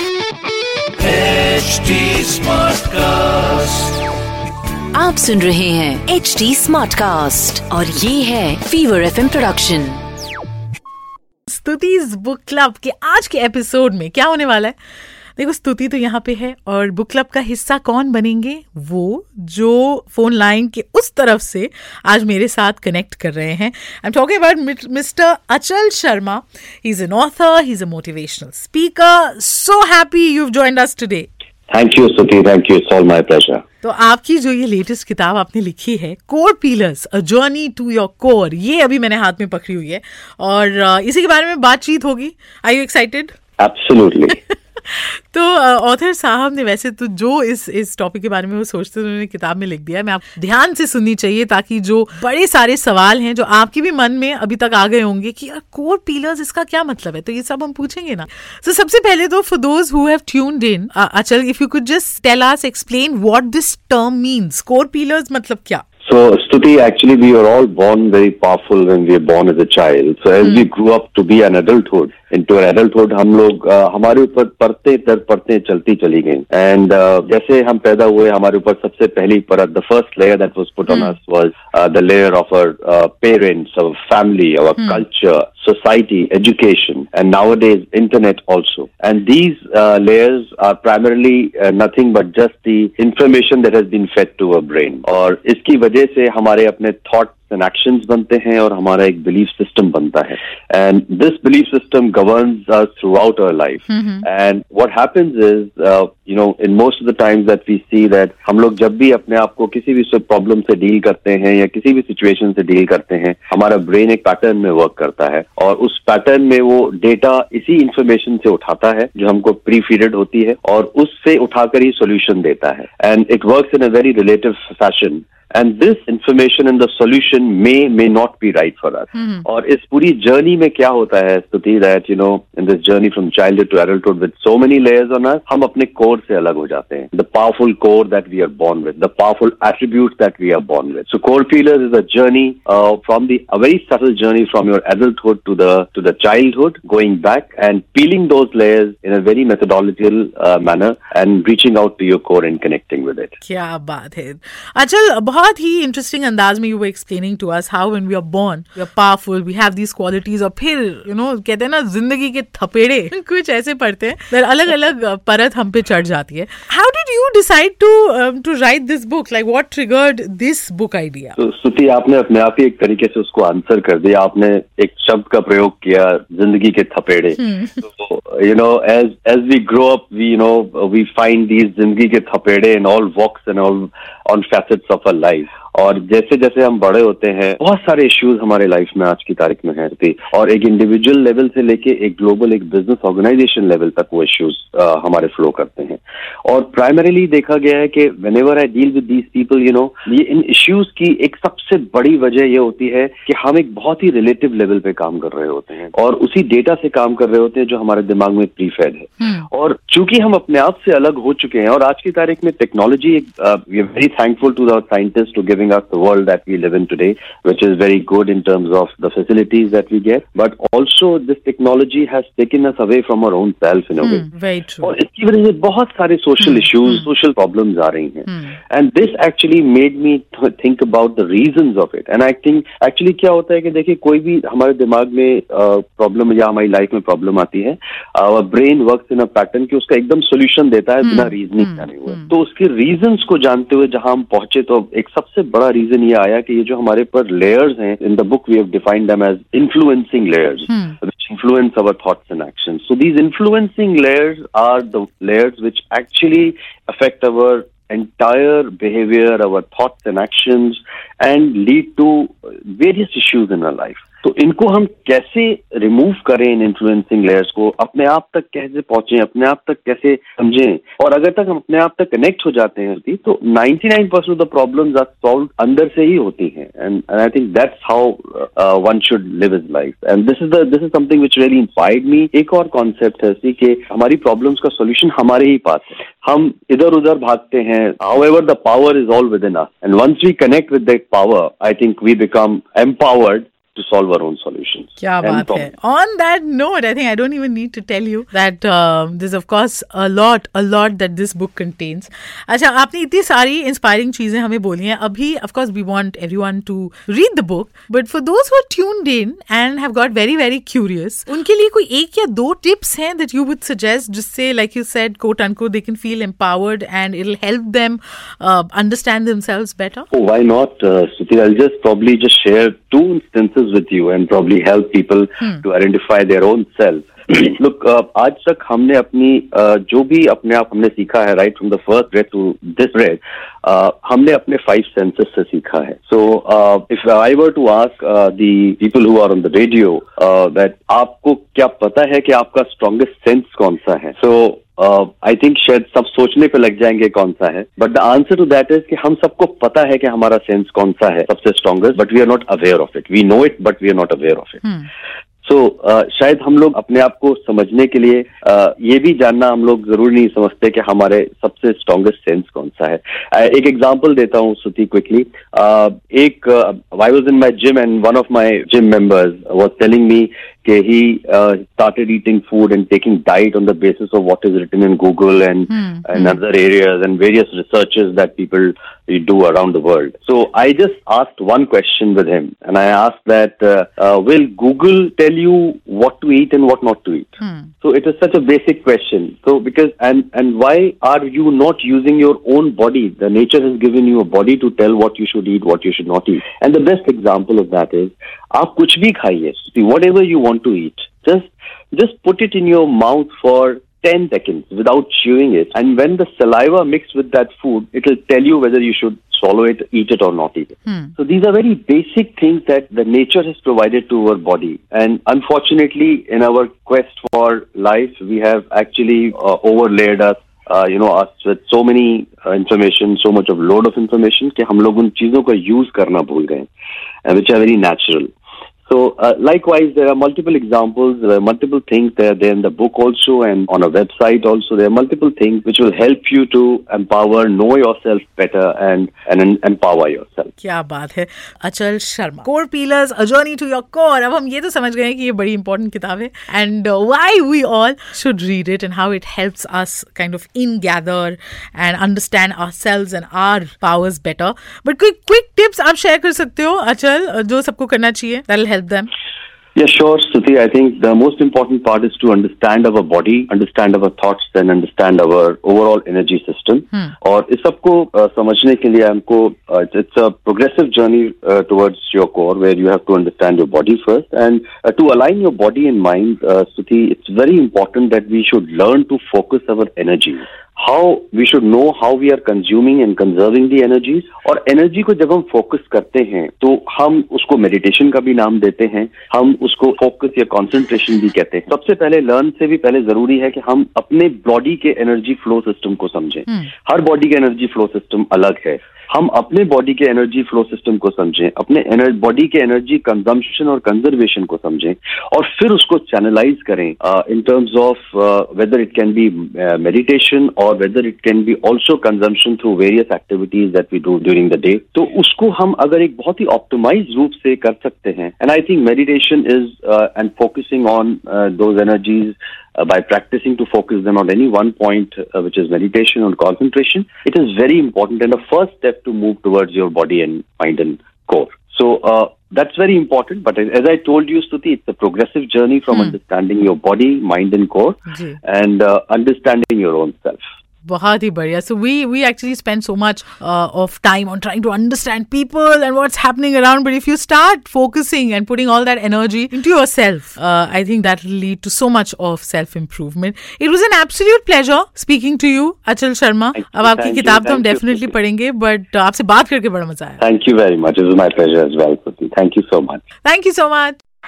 HD cast आप सुन रहे हैं एच डी स्मार्ट कास्ट और ये है fever F production Stuti's book club के आज के एपिसोड में क्या होने वाला है? देखो स्तुति तो यहाँ पे है और बुक क्लब का हिस्सा कौन बनेंगे वो जो फ़ोन लाइन के उस तरफ़ से आज मेरे साथ कनेक्ट कर रहे हैं I am talking about mister Achal Sharma he is an author he is a motivational speaker so happy you joined us today Thank you, Suti. Thank you. It's all my pleasure. तो आपकी जो ये latest किताब आपने लिखी है core pillars a journey to your core ये अभी मैंने हाथ में पकड़ी हुई है और इसी के बारे में बातचीत होगी आई यू एक्साइटेड Absolutely. तो ऑथर साहब ने वैसे तो जो इस इस टॉपिक के बारे में वो सोचते थे उन्होंने किताब में लिख दिया है। मैं आप ध्यान से सुननी चाहिए ताकि जो बड़े सारे सवाल हैं जो आपके भी मन में अभी तक आ गए होंगे कि यार कोर पीलर्स इसका क्या मतलब है? तो ये सब हम पूछेंगे ना। तो सबसे पहले तो for those who have tuned in Achal if you could just tell us explain what this term means core pillars मतलब क्या? So, Stuti, actually, we were all born very powerful when we were born as a child. So, as we grew up to be an adulthood, into an adulthood, हम लोग uh, हमारे ऊपर पढ़ते दर पढ़ते चलती चली गई एंड जैसे हम पैदा हुए हमारे ऊपर सबसे पहली परत the first layer that was put on us was the layer of our parents our family our culture society, education, and nowadays internet also. And these uh, layers are primarily uh, nothing but just the information that has been fed to our brain. और इसकी वजह से हमारे अपने thoughts actions बनते हैं और हमारा एक बिलीफ सिस्टम बनता है. And this belief system us throughout our life. And what happens is, uh, you know, in most of the times that we see that हम लोग जब भी अपने आप को किसी भी प्रॉब्लम से डील करते हैं या किसी भी सिचुएशन से डील करते हैं हमारा ब्रेन एक पैटर्न में वर्क करता है और उस पैटर्न में वो डेटा इसी इंफॉर्मेशन से उठाता है जो हमको प्री फीडेड होती है और उससे उठाकर ही सोल्यूशन देता है and it works in a very relative fashion and this information in the solution may may not be right for us और इस पूरी जर्नी में क्या होता है Stuti that you know in this journey from childhood to adulthood with so many layers on us हम अपने कोर से अलग हो जाते हैं the powerful core that we are born with the powerful attributes that we are born with so core pillars is a journey uh, from the a very subtle journey from your adulthood to the to the childhood going back and peeling those layers in a very methodological uh, manner and reaching out to your core and connecting with it क्या बात है अचल बहुत ही interesting अंदाज में you were explaining to us how when we are born we are powerful we have these qualities और फिर यू नो कहते हैं ना ज़िंदगी के थपेड़े कुछ ऐसे पड़ते हैं अलग अलग परत हम पे चढ़ जाती है। How did you decide to to write this book like what triggered this book idea Stuti आपने अपने आप ही एक तरीके से उसको आंसर कर दिया। आपने एक शब्द का प्रयोग किया ज़िंदगी के थपेड़े। You know as as we grow up we you know we find these ज़िंदगी के थपेड़े in all walks and all on facets of a life life और जैसे जैसे हम बड़े होते हैं बहुत सारे इश्यूज़ हमारे लाइफ में आज की तारीख में हैं और एक इंडिविजुअल लेवल से लेके एक ग्लोबल एक बिज़नेस ऑर्गेनाइजेशन लेवल तक वो इश्यूज़ हमारे फ्लो करते हैं। और प्राइमरीली देखा गया है कि whenever I deal with these people you know ये इन इश्यूज़ की एक सबसे बड़ी वजह ये होती है कि हम एक बहुत ही रिलेटिव लेवल पे काम कर रहे होते हैं और उसी डेटा से काम कर रहे होते हैं जो हमारे दिमाग में प्रीफेड है। और चूँकि हम अपने आप से अलग हो चुके हैं और आज की तारीख में टेक्नोलॉजी एक very thankful to the scientist to giving us the world that we live in today, which is very good in terms of the facilities that we get. But also, this technology has taken us away from our own self in a way. Very true और इसकी वजह से बहुत सारे social issues social problems आ रही हैं। And this actually made me think about the reasons of it and I think actually क्या होता है कि देखिए कोई भी हमारे दिमाग में प्रॉब्लम या हमारी लाइफ में प्रॉब्लम आती है brain work in a pattern कि उसका एकदम सोल्यूशन देता है बिना रीजनिंग जाने हुए। तो उसके रीजंस को जानते हुए जहाँ हम पहुँचे तो एक सबसे बड़ा रीजन ये आया कि ये जो हमारे पर लेयर्स हैं in the book we have defined them as influencing layers which influence our thoughts and actions. So these influencing layers are the layers which actually affect our entire behavior, our thoughts and actions, and lead to various issues in our life. तो इनको हम कैसे remove करें इन influencing layers को? अपने आप तक कैसे पहुँचे? अपने आप तक कैसे समझें? और अगर तक हम अपने आप तक कनेक्ट हो जाते हैं तो 99 percent of the problems are solve अंदर से ही होती हैं। And I think that's how one should live is life and this is this is something which really inspired me एक और कॉन्सेप्ट है कि हमारी प्रॉब्लम्स का सोल्यूशन हमारे ही पास है। हम इधर उधर भागते हैं। However the power is all within us and once we connect with that power I think we become empowered to solve our own solutions. क्या बात है On that note, I think I don't even need to tell you that um, there's of course a lot, a lot that this book contains. अच्छा आपने इतनी सारी inspiring चीजें हमें बोली हैं अभी of course we want everyone to read the book, but for those who are tuned in and have got very very curious, उनके लिए कोई एक या दो tips हैं that you would suggest जिससे like you said quote unquote they can feel empowered and it'll help them uh, understand themselves better. Oh, why not, uh, Suti? I'll just probably just share two instances with you and probably help people hmm. to identify their own self. Look, uh, आज तक हमने अपनी uh, जो भी अपने आप हमने सीखा है right from the first breath to this breath हमने अपने फाइव सेंसेस से सीखा है. So if I were to ask the people who are on the radio that आपको क्या पता है कि आपका स्ट्रॉन्गेस्ट सेंस कौन सा है? So so, I uh, think शायद सब सोचने पे लग जाएँगे कौन सा है. But the answer to that is कि हम सबको पता है कि हमारा सेंस कौन सा है सबसे strongest but we are not aware of it we know it but we are not aware of it so uh, शायद हम लोग अपने आप को समझने के लिए uh, ये भी जानना हम लोग ज़रूर नहीं समझते कि हमारे सबसे स्ट्रांगेस्ट सेंस कौन सा है। uh, एक एग्ज़ाम्पल देता हूँ सुती क्विकली एक I was in my gym and one of my gym members was telling me के he started eating food and taking diet on the basis of what is written in Google and and other areas and various researches that people researches that people do around the world. So I just asked one question with him, and I asked that, uh, uh, will Google tell you what to eat and what not to eat? Mm. So it is such a basic question. So because and and why are you not using your own body? The nature has given you a body to tell what you should eat, what you should not eat. And the best example of that is, आप कुछ भी खाइए, whatever you want to eat, just just put it in your mouth for 10 seconds without chewing it. And when the saliva mixed with that food, it will tell you whether you should swallow it, eat it, or not eat it. Hmm. So these are very basic things that the nature has provided to our body. And unfortunately, in our quest for life, we have actually uh, overlaid us uh, you know, us with so many uh, information, so much of load of information कि हम लोग उन चीजों का use करना भूल गए, which are very natural. So, uh, likewise, there are multiple examples, there are multiple things there, there in the book also, and on a website also. There are multiple things which will help you to empower, know yourself better, and and empower yourself. क्या बात है। Achal Sharma. Core pillars a journey to your core अब हम ये तो समझ गए हैं कि ये बड़ी इंपॉर्टेंट किताब है। And why we all should read it and how it helps us kind of in gather and understand our selves and our powers better but कोई क्विक टिप्स आप शेयर कर सकते हो, अचल, जो सबको करना चाहिए that will help them? Yeah, sure, Stuti. I think the most important part is to understand our body, understand our thoughts, then understand our overall energy system. Hmm. और इस सबको uh, समझने के लिए हमको uh, it's a progressive journey uh, towards your core where you have to understand your body first and uh, to align your body and mind, uh, Stuti, it's very important that we should learn to focus our energy. How we should know how we are consuming and conserving the energy और energy को जब हम focus करते हैं तो हम उसको meditation का भी नाम देते हैं। हम उसको फोकस या कॉन्सेंट्रेशन भी कहते हैं। सबसे पहले लर्न से भी पहले ज़रूरी है कि हम अपने बॉडी के एनर्जी फ्लो सिस्टम को समझें। hmm. हर बॉडी का एनर्जी फ्लो सिस्टम अलग है। हम अपने बॉडी के एनर्जी फ्लो सिस्टम को समझें, अपने बॉडी के एनर्जी कंजम्पशन और कंजर्वेशन को समझें और फिर उसको चैनलाइज करें in terms of whether it can be meditation और whether it can be also consumption through various activities that we do during the day तो उसको हम अगर एक बहुत ही ऑप्टिमाइज रूप से कर सकते हैं and I think meditation is and focusing on those energies uh, by practicing to focus them on any one point, uh, which is meditation or concentration, it is very important and a first step to move towards your body and mind and core. So uh, that's very important. But as I told you, Stuti, it's a progressive journey from hmm. understanding your body, mind, and core, and uh, understanding your own self. बहुत ही बढ़िया। So we we actually spend so much of time on trying to understand people and what's happening around but if you start focusing and putting all that energy into yourself I think that lead to so much of self improvement it was an absolute pleasure speaking to you Achal Sharma अब आपकी किताब तो हम definitely पढ़ेंगे but आपसे बात करके बड़ा मज़ा आया। Thank you very much it was my pleasure as well thank you so much thank you so much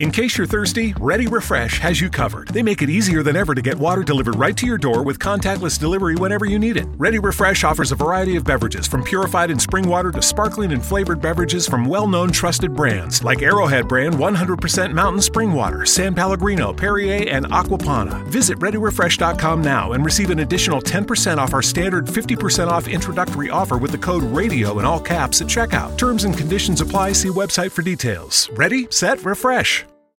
In case you're thirsty, Ready Refresh has you covered. They make it easier than ever to get water delivered right to your door with contactless delivery whenever you need it. Ready Refresh offers a variety of beverages from purified and spring water to sparkling and flavored beverages from well-known trusted brands like Arrowhead brand 100% mountain spring water, San Pellegrino, Perrier, and Aquapana. Visit ReadyRefresh.com now and receive an additional 10% off our standard 50% off introductory offer with the code RADIO in all caps at checkout. Terms and conditions apply. See website for details. Ready, set, refresh.